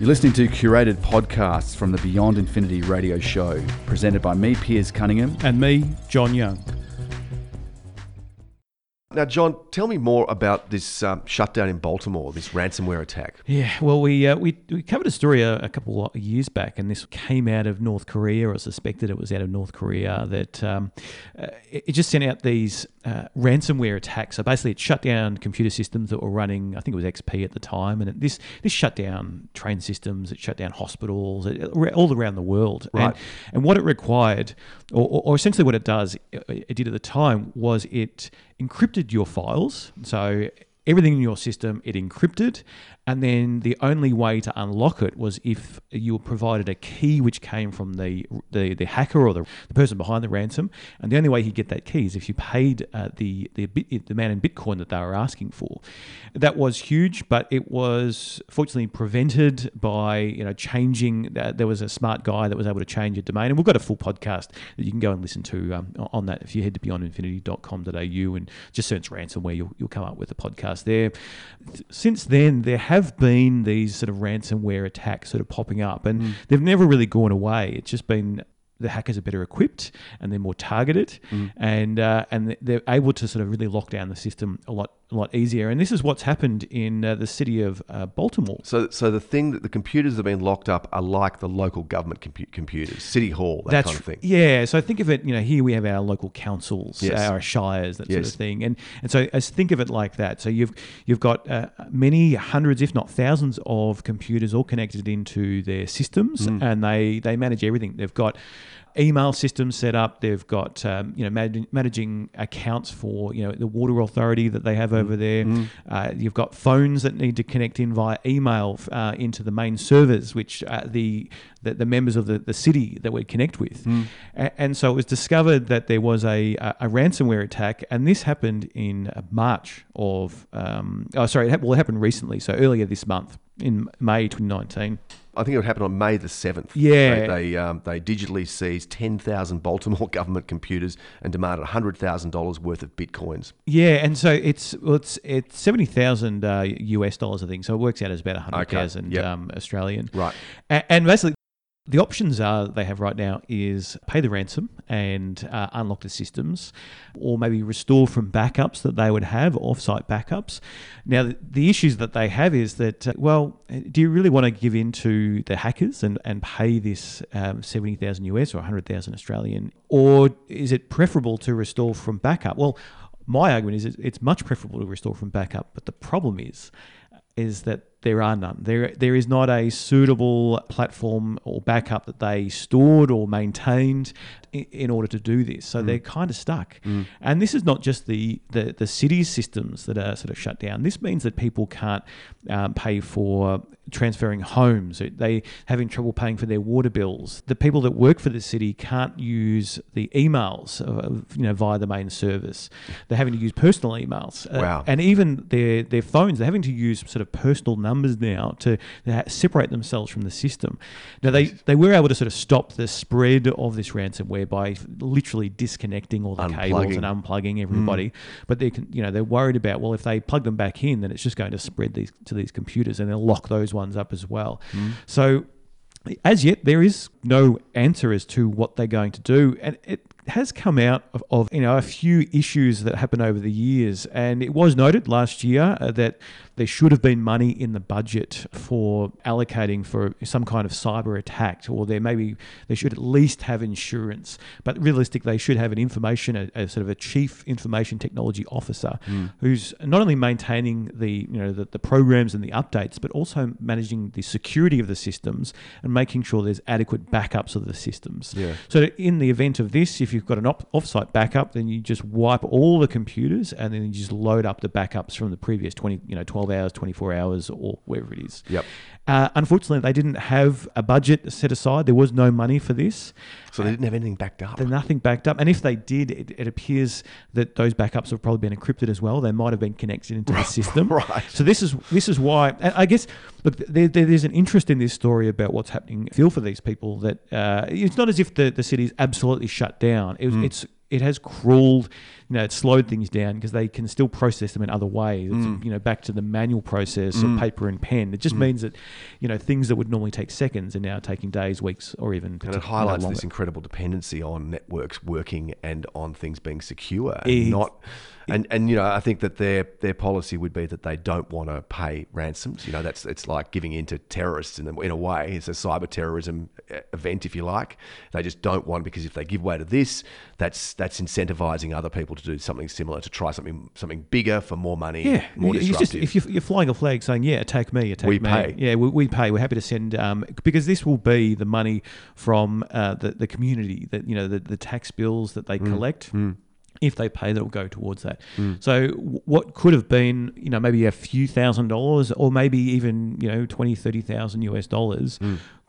You're listening to curated podcasts from the Beyond Infinity radio show, presented by me, Piers Cunningham. And me, John Young. Now, John, tell me more about this um, shutdown in Baltimore, this ransomware attack. Yeah, well, we uh, we, we covered a story a, a, couple of years back, and this came out of North Korea, or suspected it was out of North Korea, that um, uh, it just sent out these uh, ransomware attacks. So basically, it shut down computer systems that were running, I think it was XP at the time, and it, this this shut down train systems, it shut down hospitals, it, all around the world. Right. And, and what it required, or, or essentially what it does, it did at the time, was it encrypted your files. So everything in your system it encrypted and then the only way to unlock it was if you were provided a key which came from the the, the hacker or the, the person behind the ransom and the only way he'd get that key is if you paid uh, the the the amount in bitcoin that they were asking for. That was huge but it was fortunately prevented by you know changing uh, there was a smart guy that was able to change a domain and we've got a full podcast that you can go and listen to um, on that if you head to beyondinfinity.com.au and just search ransomware you'll, you'll come up with a podcast there since then there have been these sort of ransomware attacks sort of popping up, and mm. they've never really gone away. It's just been the hackers are better equipped and they're more targeted, mm. and uh, and they're able to sort of really lock down the system a lot a lot easier. And this is what's happened in uh, the city of uh, Baltimore. So, so the thing that the computers have been locked up are like the local government compu- computers, city hall, that That's, kind of thing. Yeah. So think of it. You know, here we have our local councils, yes. our shires, that yes. sort of thing. And and so as think of it like that. So you've you've got uh, many hundreds, if not thousands, of computers all connected into their systems, mm. and they they manage everything. They've got email systems set up. They've got um, you know managing, managing accounts for you know the water authority that they have over there. Mm. Uh, you've got phones that need to connect in via email uh, into the main servers, which uh, the, the, the members of the, the city that we connect with. Mm. A- and so it was discovered that there was a, a, a ransomware attack, and this happened in uh, March of um, oh sorry, it ha- well it happened recently, so earlier this month in May 2019. I think it happened on May the 7th. Yeah. They, they, um, they digitally seized 10,000 Baltimore government computers and demanded $100,000 worth of bitcoins. Yeah, and so it's well, it's it's 70,000 uh, US dollars, I think. So it works out as about 100,000 okay. yep. um, Australian. Right. And, and basically, the options are they have right now is pay the ransom and uh, unlock the systems, or maybe restore from backups that they would have, offsite backups. Now, the, the issues that they have is that, uh, well, do you really want to give in to the hackers and, and pay this um, 70,000 US or 100,000 Australian, or is it preferable to restore from backup? Well, my argument is it's much preferable to restore from backup, but the problem is is that there are none. There, there is not a suitable platform or backup that they stored or maintained in, in order to do this. So mm. they're kind of stuck. Mm. And this is not just the, the, the city's systems that are sort of shut down. This means that people can't um, pay for transferring homes. They having trouble paying for their water bills. The people that work for the city can't use the emails, uh, you know, via the main service. They're having to use personal emails. Uh, and even their their phones, they're having to use sort of personal numbers now to separate themselves from the system. Now they they were able to sort of stop the spread of this ransomware by literally disconnecting all the unplugging. cables and unplugging everybody. Mm. But they can, you know, they're worried about well, if they plug them back in, then it's just going to spread these to these computers and they'll lock those ones up as well. Mm. So as yet, there is no answer as to what they're going to do, and it has come out of, of, you know a few issues that happened over the years, and it was noted last year uh, that there should have been money in the budget for allocating for some kind of cyber attack, or there maybe they should at least have insurance. But realistically, they should have an information, a, a sort of a chief information technology officer, mm. who's not only maintaining the you know the, the programs and the updates, but also managing the security of the systems and making sure there's adequate backups of the systems. Yeah. So in the event of this, if you've got an op- offsite backup, then you just wipe all the computers and then you just load up the backups from the previous 20, you know, 12 hours, 24 hours, or wherever it is. Yep. Uh, unfortunately, they didn't have a budget set aside. There was no money for this. So they didn't have anything backed up. There's nothing backed up. And if they did, it, it, appears that those backups have probably been encrypted as well. They might have been connected into the system. right. So this is this is why. I guess look, there, there's an interest in this story about what's happening. Feel for these people that uh, it's not as if the the city's absolutely shut down. It, mm. It's it has crawled you know, it slowed things down because they can still process them in other ways. It's, Mm. You know, back to the manual process of paper and pen. It just means that, you know, things that would normally take seconds are now taking days, weeks, or even And it highlights this incredible dependency on networks working and on things being secure, and Ex- not. And, and you know, I think that their their policy would be that they don't want to pay ransoms. You know, that's it's like giving in to terrorists in a, in a way. It's a cyber terrorism uh, event, if you like. They just don't want because if they give way to this, that's that's incentivizing other people to do something similar, to try something something bigger for more money, Yeah, more you- you just, disruptive. if you're, you're flying a flag saying, "Yeah, attack me, attack We me," pay. yeah, we, we pay. We're happy to send um, because this will be the money from uh, the the community that you know the, the tax bills that they Mm. collect. If they pay, that will go towards that. So, what could have been, you know, maybe a few thousand dollars, or maybe even, you know, twenty, thirty thousand US dollars,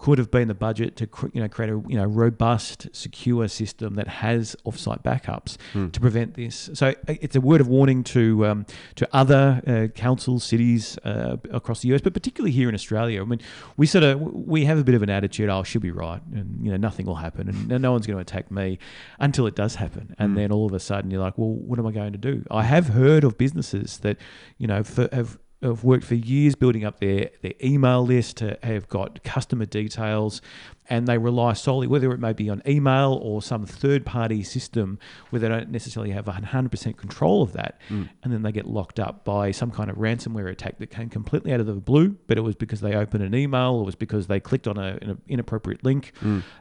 could have been the budget to, you know, create a, you know, robust, secure system that has offsite backups to prevent this. So, uh, it's a word of warning to um, to other uh, councils, cities uh, across the US, but particularly here in Australia. I mean, we sort of we have a bit of an attitude. Oh, she'll be right, and you know, nothing will happen, and no- one's going to attack me until it does happen, and then all of a sudden you're like, well, what am I going to do? I have heard of businesses that you know for, have have worked for years building up their, their email list, have got customer details, and they rely solely, whether it may be on email or some third party system where they don't necessarily have 100% control of that. And then they get locked up by some kind of ransomware attack that came completely out of the blue, but it was because they opened an email, or it was because they clicked on a, an inappropriate link.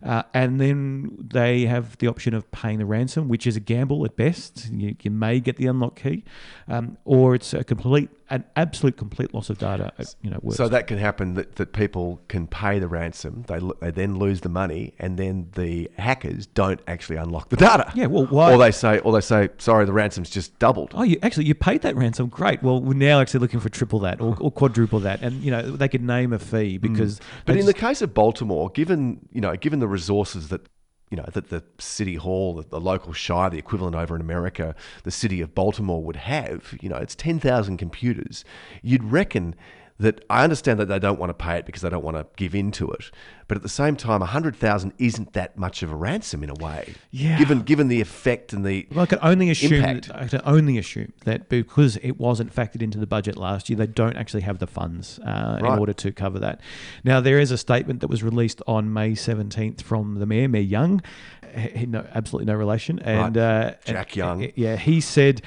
Uh, and then they have the option of paying the ransom, which is a gamble at best. You, you may get the unlock key, um, or it's a complete, an absolute complete loss of data. You know, worst. So that can happen that, that people can pay the ransom, they, they then lose the money, and then the hackers don't actually unlock the data. Yeah, well, why- Or they say, or they say, sorry, the ransom's just doubled. Oh, you actually you paid that ransom. Great. Well, we're now actually looking for triple that or, or quadruple that, and you know they could name a fee because. Mm. But in the case of Baltimore, given you know, given the resources that you know that the city hall, the, the local shire, the equivalent over in America, the city of Baltimore would have, you know, it's ten thousand computers. You'd reckon that I understand that they don't want to pay it because they don't want to give in to it, but at the same time, hundred thousand isn't that much of a ransom in a way. Yeah. Given given the effect and the Well, I can only assume. Impact. I can only assume that because it wasn't factored into the budget last year, they don't actually have the funds uh, in order to cover that. Now, there is a statement that was released on May seventeenth from the mayor, Mayor Young. He, no, absolutely no relation, and Right. uh, Jack and- Young. Yeah, he said.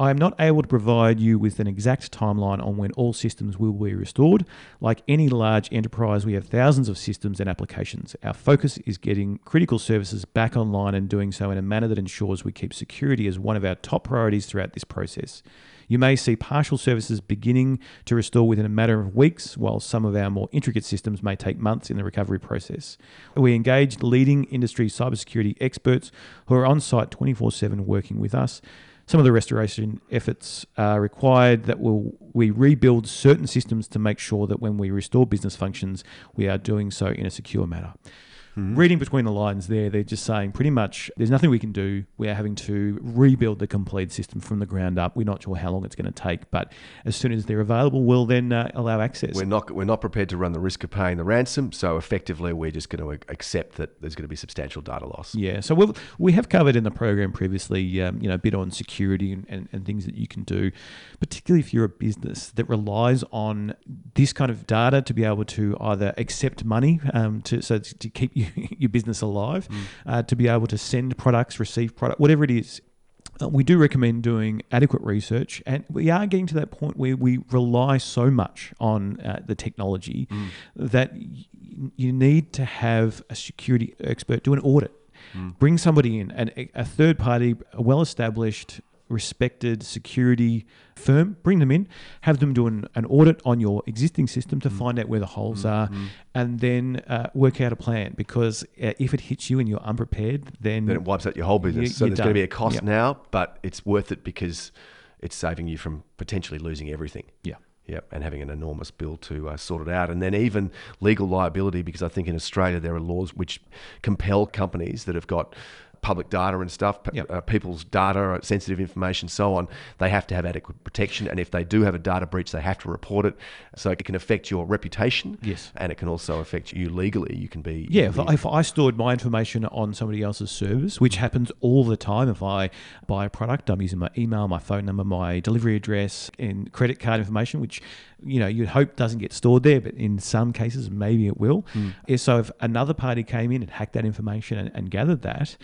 I am not able to provide you with an exact timeline on when all systems will be restored. Like any large enterprise, we have thousands of systems and applications. Our focus is getting critical services back online and doing so in a manner that ensures we keep security as one of our top priorities throughout this process. You may see partial services beginning to restore within a matter of weeks, while some of our more intricate systems may take months in the recovery process. We engaged leading industry cybersecurity experts who are on site 24 7 working with us. Some of the restoration efforts are required that will we rebuild certain systems to make sure that when we restore business functions, we are doing so in a secure manner. Reading between the lines there, they're just saying pretty much there's nothing we can do. We are having to rebuild the complete system from the ground up. We're not sure how long it's going to take, but as soon as they're available, we'll then uh, allow access. We're not we're not prepared to run the risk of paying the ransom, so effectively we're just going to accept that there's going to be substantial data loss. Yeah, so we've, we have covered in the program previously, um, you know, a bit on security and, and, and things that you can do, particularly if you're a business that relies on this kind of data to be able to either accept money um, to so to keep you, your business alive, uh, to be able to send products, receive product, whatever it is. Uh, we do recommend doing adequate research, and we are getting to that point where we rely so much on uh, the technology that y- you need to have a security expert do an audit. Bring somebody in, and a, a third party, a well established, respected security firm, bring them in, have them do an, an audit on your existing system to find out where the holes are, and then uh, work out a plan. Because uh, if it hits you and you're unprepared, then, Then it wipes out your whole business. You- so there's going to be a cost Yep. now, but it's worth it because it's saving you from potentially losing everything. yeah. Yep, and having an enormous bill to uh, sort it out. And then even legal liability, because I think in Australia there are laws which compel companies that have got public data and stuff, Yep. uh, people's data, sensitive information, so on, they have to have adequate protection. And if they do have a data breach, they have to report it. So it can affect your reputation. Yes. And it can also affect you legally. You can be. Yeah, if, if I stored my information on somebody else's servers, which happens all the time, if I buy a product, I'm using my email, my phone number, my delivery address, and credit card information, which you know you'd hope doesn't get stored there, but in some cases maybe it will. Yeah, so if another party came in and hacked that information and, and gathered that,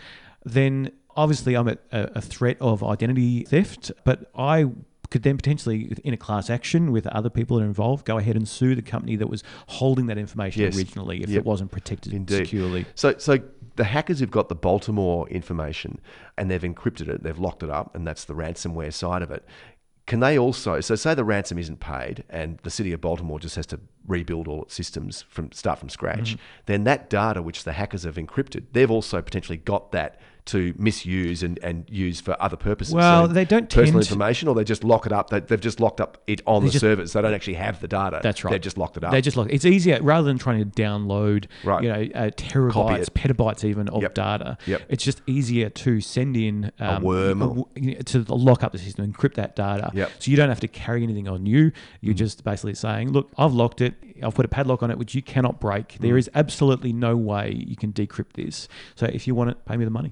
then obviously I'm at a, threat of identity theft, but I could then potentially, in a class action with other people that are involved, go ahead and sue the company that was holding that information Yes. originally if Yep. it wasn't protected Indeed. securely. So, so the hackers have got the Baltimore information and they've encrypted it, they've locked it up, and that's the ransomware side of it. Can they also, so say the ransom isn't paid and the city of Baltimore just has to rebuild all its systems from start from scratch, Mm-hmm. then that data which the hackers have encrypted, they've also potentially got that to misuse and, and use for other purposes. Well, they don't personal to- information, or they just lock it up. They, they've just locked up it on the just- servers. They don't actually have the data. That's right. They've just locked it up. They just lock. It's easier rather than trying to download, Right. you know, uh, terabytes, petabytes even of Yep. data. Yep. It's just easier to send in um, worm. w- you know, to lock up the system, encrypt that data, Yep. so you don't have to carry anything on you. You're Mm. just basically saying, "Look, I've locked it. I've put a padlock on it, which you cannot break. Mm. There is absolutely no way you can decrypt this. So if you want it, pay me the money."